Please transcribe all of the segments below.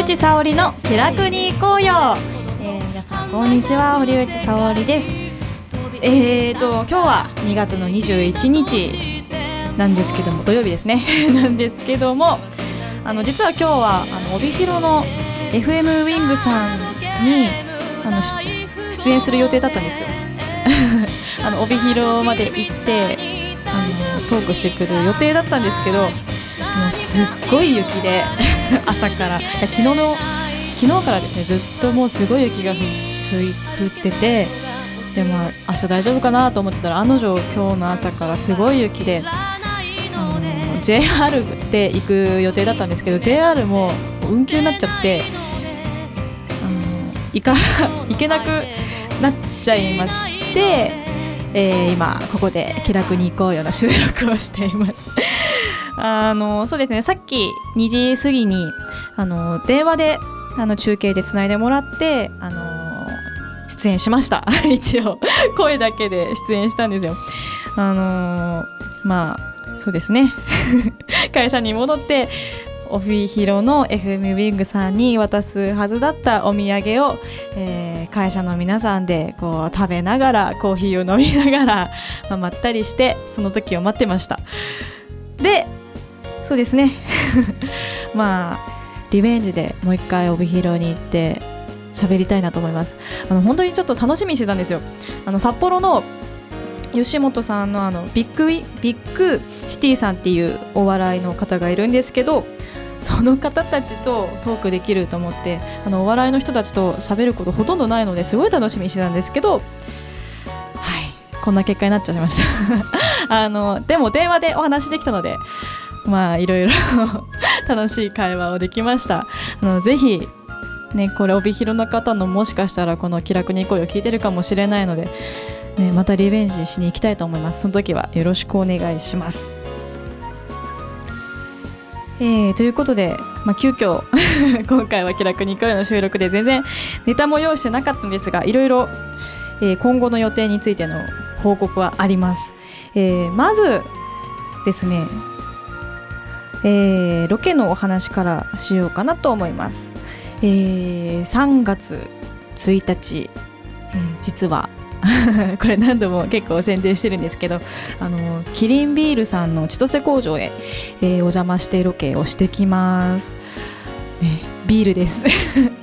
堀内沙織の気楽に行こうよ、えー、皆さんこんにちは。堀内沙織です。えーと今日は2月の21日なんですけども土曜日ですね。なんですけどもあの実は今日はあの帯広の FM ウィングさんにあの出演する予定だったんですよ。あの帯広まで行ってあのトークしてくる予定だったんですけどうすっごい雪で 朝から。昨日の昨日からですねずっともうすごい雪が降っててでも明日大丈夫かなと思ってたら案の定今日の朝からすごい雪であの JR で行く予定だったんですけど JR も運休になっちゃってあの行か 行けなくなっちゃいまして、えー、今ここで気楽に行こうような収録をしています。あのそうですね。さっき2時過ぎにあの電話であの中継でつないでもらってあの出演しました。一応声だけで出演したんですよ。あのまあそうですね。会社に戻って帯広の FM ウィングさんに渡すはずだったお土産を、えー、会社の皆さんでこう食べながらコーヒーを飲みながら、まあ、まったりしてその時を待ってました。でそうですね。まあリベンジでもう一回帯広に行って喋りたいなと思います。あの本当にちょっと楽しみにしてたんですよ。あの札幌の吉本さんのあのビッグビッグシティさんっていうお笑いの方がいるんですけどその方たちとトークできると思ってあのお笑いの人たちと喋ることほとんどないのですごい楽しみにしてたんですけどはいこんな結果になっちゃいました。あのでも電話でお話できたのでまあいろいろ 楽しい会話をできました。あのぜひねこれ帯広の方のもしかしたらこの気楽に声を聞いてるかもしれないので、ね、またリベンジしに行きたいと思います。その時はよろしくお願いします。えー、ということで、まあ、急遽 今回は気楽に声の収録で全然ネタも用意してなかったんですがいろいろ、えー、今後の予定についての報告はあります、えー、まずですね、えー、ロケのお話からしようかなと思います、えー、3月1日、えー、実は。これ何度も結構宣伝してるんですけどあのキリンビールさんの千歳工場へ、えー、お邪魔してロケをしてきます、ね、ビールです。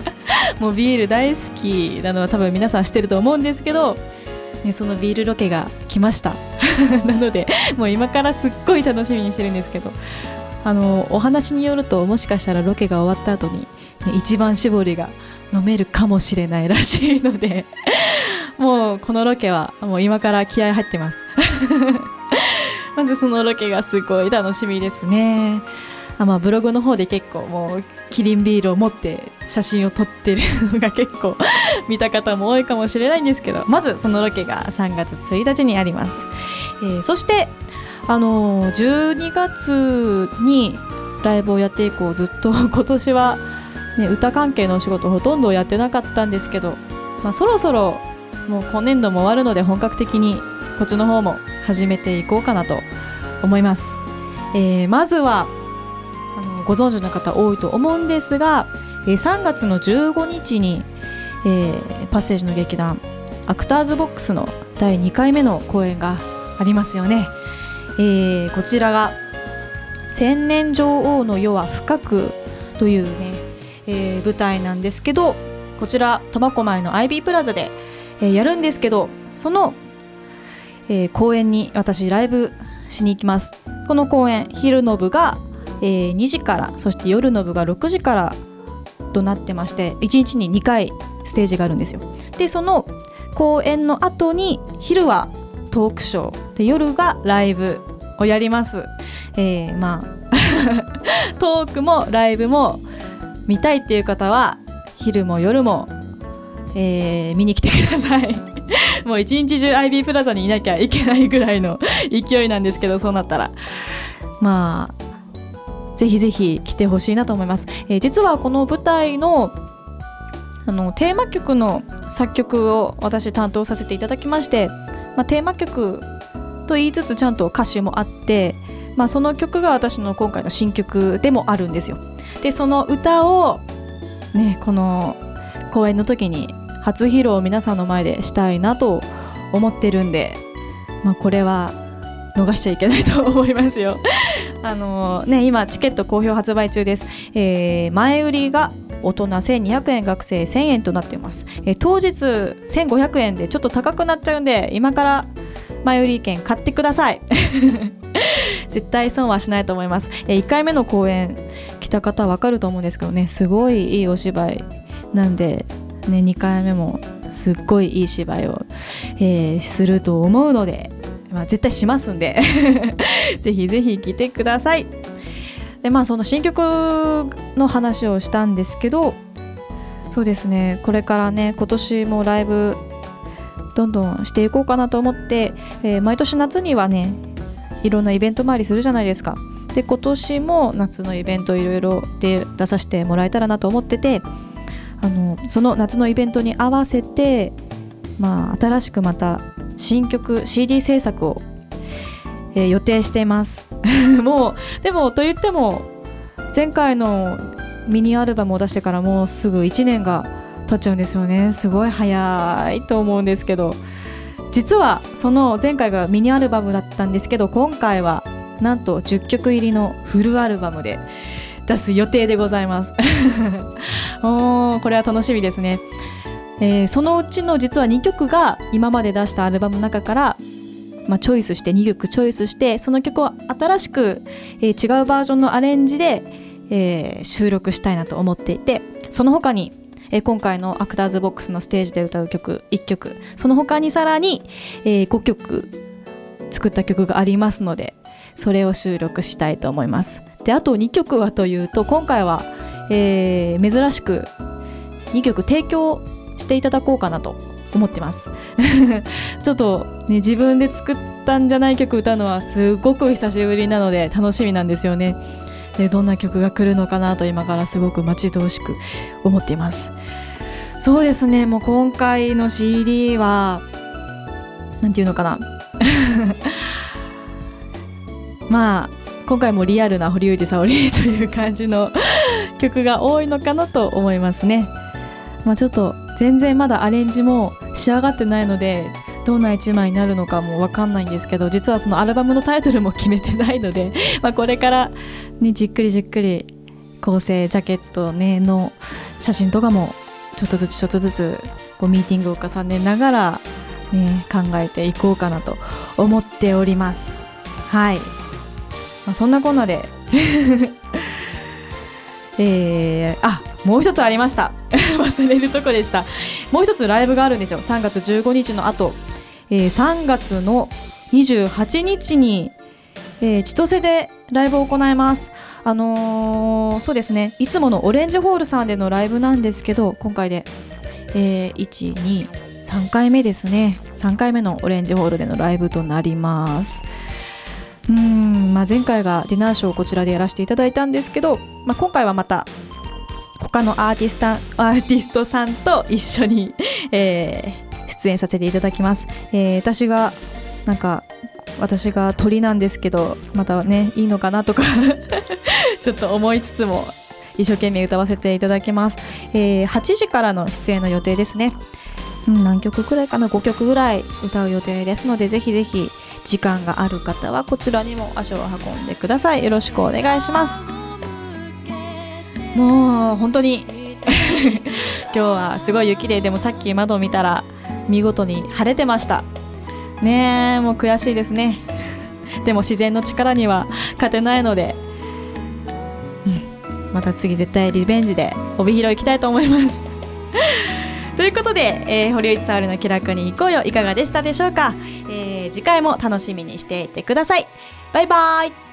もうビール大好きなのは多分皆さん知ってると思うんですけど、ね、そのビールロケが来ました。なのでもう今からすっごい楽しみにしてるんですけど。あのお話によるともしかしたらロケが終わった後に、ね、一番搾りが飲めるかもしれないらしいので もうこのロケはもう今から気合入ってます。まずそのロケがすごい楽しみですね。あまあブログの方で結構もうキリンビールを持って写真を撮ってるのが結構 見た方も多いかもしれないんですけどまずそのロケが3月1日にあります、えー、そしてあの、12月にライブをやって以降ずっと 今年は、ね、歌関係のお仕事ほとんどやってなかったんですけど、まあ、そろそろもう今年度も終わるので本格的にこっちの方も始めていこうかなと思います、えー、まずはあのご存知の方多いと思うんですが、えー、3月の15日に、えー、パッセージの劇団アクターズボックスの第2回目の公演がありますよね、えー、こちらが「千年女王の世は深く」というね、えー、舞台なんですけどこちら苫小牧の IB プラザでえー、やるんですけどその、えー、公演に私ライブしに行きます。この公演昼の部が、えー、2時からそして夜の部が6時からとなってまして1日に2回ステージがあるんですよ。でその公演の後に昼はトークショーで夜がライブをやります、えー、まあ トークもライブも見たいっていう方は昼も夜もえー、見に来てください。もう一日中 IB プラザにいなきゃいけないぐらいの 勢いなんですけどそうなったら。まあぜひぜひ来てほしいなと思います、えー、実はこの舞台のあのテーマ曲の作曲を私担当させていただきまして、まあ、テーマ曲と言いつつちゃんと歌詞もあって、まあ、その曲が私の今回の新曲でもあるんですよ。でその歌をねこの公演の時に初披露を皆さんの前でしたいなと思ってるんで、まあ、これは逃しちゃいけないと思いますよ。あのね今チケット好評発売中です、えー、前売りが大人1200円学生1000円となっています、えー、当日1500円でちょっと高くなっちゃうんで今から前売り券買ってください。絶対損はしないと思います、え、1回目の公演来た方わかると思うんですけどね。すごいいいお芝居なんでね2回目もすっごいいい芝居を、えー、すると思うので、まあ、絶対しますんで。ぜひぜひ来てください。でまあその新曲の話をしたんですけどそうですね。これからね今年もライブどんどんしていこうかなと思って、えー、毎年夏にはねいろんなイベント回りするじゃないですか。で今年も夏のイベントいろいろで出させてもらえたらなと思っててあのその夏のイベントに合わせて、まあ、新しくまた新曲 CD 制作を、えー、予定しています。もうでもと言っても前回のミニアルバムを出してからもうすぐ1年が経っちゃうんですよね。すごい早いと思うんですけど。実はその前回がミニアルバムだったんですけど今回はなんと10曲入りのフルアルバムで出す予定でございます。おこれは楽しみですね、えー、そのうちの実は2曲が今まで出したアルバムの中からまあ、チョイスして2曲チョイスしてその曲を新しく、えー、違うバージョンのアレンジで、えー、収録したいなと思っていてその他に、えー、今回のアクターズボックスのステージで歌う曲1曲。その他にさらに、えー、5曲作った曲がありますのでそれを収録したいと思います。であと2曲はというと今回は、えー、珍しく2曲提供していただこうかなと思ってます。ちょっとね自分で作ったんじゃない曲歌うのはすごく久しぶりなので楽しみなんですよね。でどんな曲が来るのかなと今からすごく待ち遠しく思っていますそうですねもう今回の CD は何て言うのかな まあ今回もリアルな堀内沙織という感じの 曲が多いのかなと思いますね。まあ、ちょっと全然まだアレンジも仕上がってないのでどんな1枚になるのかも分かんないんですけど実はそのアルバムのタイトルも決めてないので まこれから、ね、じっくりじっくり構成ジャケット、ね、の写真とかもちょっとずつちょっとずつこうミーティングを重ねながら、ね、考えていこうかなと思っております。はい。まあ、そんなこんなで。えー、あもう一つありました。忘れるとこでした。もう一つライブがあるんですよ。3月15日の後、えー、3月の28日に、えー、千歳でライブを行います。あのー、そうですね。いつものオレンジホールさんでのライブなんですけど今回で、えー、123回目ですね。3回目のオレンジホールでのライブとなります。うん、まあ、前回がディナーショーをこちらでやらせていただいたんですけど、まあ、今回はまた他のアーティストアーティストさんと一緒に、えー、出演させていただきます、えー、私がなんか私が鳥なんですけどまたねいいのかなとか ちょっと思いつつも一生懸命歌わせていただきます、えー、8時からの出演の予定ですね、うん、何曲くらいかな？5曲ぐらい歌う予定ですのでぜひぜひ時間がある方はこちらにも足を運んでください。よろしくお願いします。もう本当に 今日はすごい雪ででもさっき窓を見たら見事に晴れてました。ねえもう悔しいですね。でも自然の力には勝てないので、うん、また次絶対リベンジで帯広行きたいと思います。ということで、えー、堀内沙織の気楽に行こうよ。いかがでしたでしょうか、えー、次回も楽しみにしていてください。バイバイ。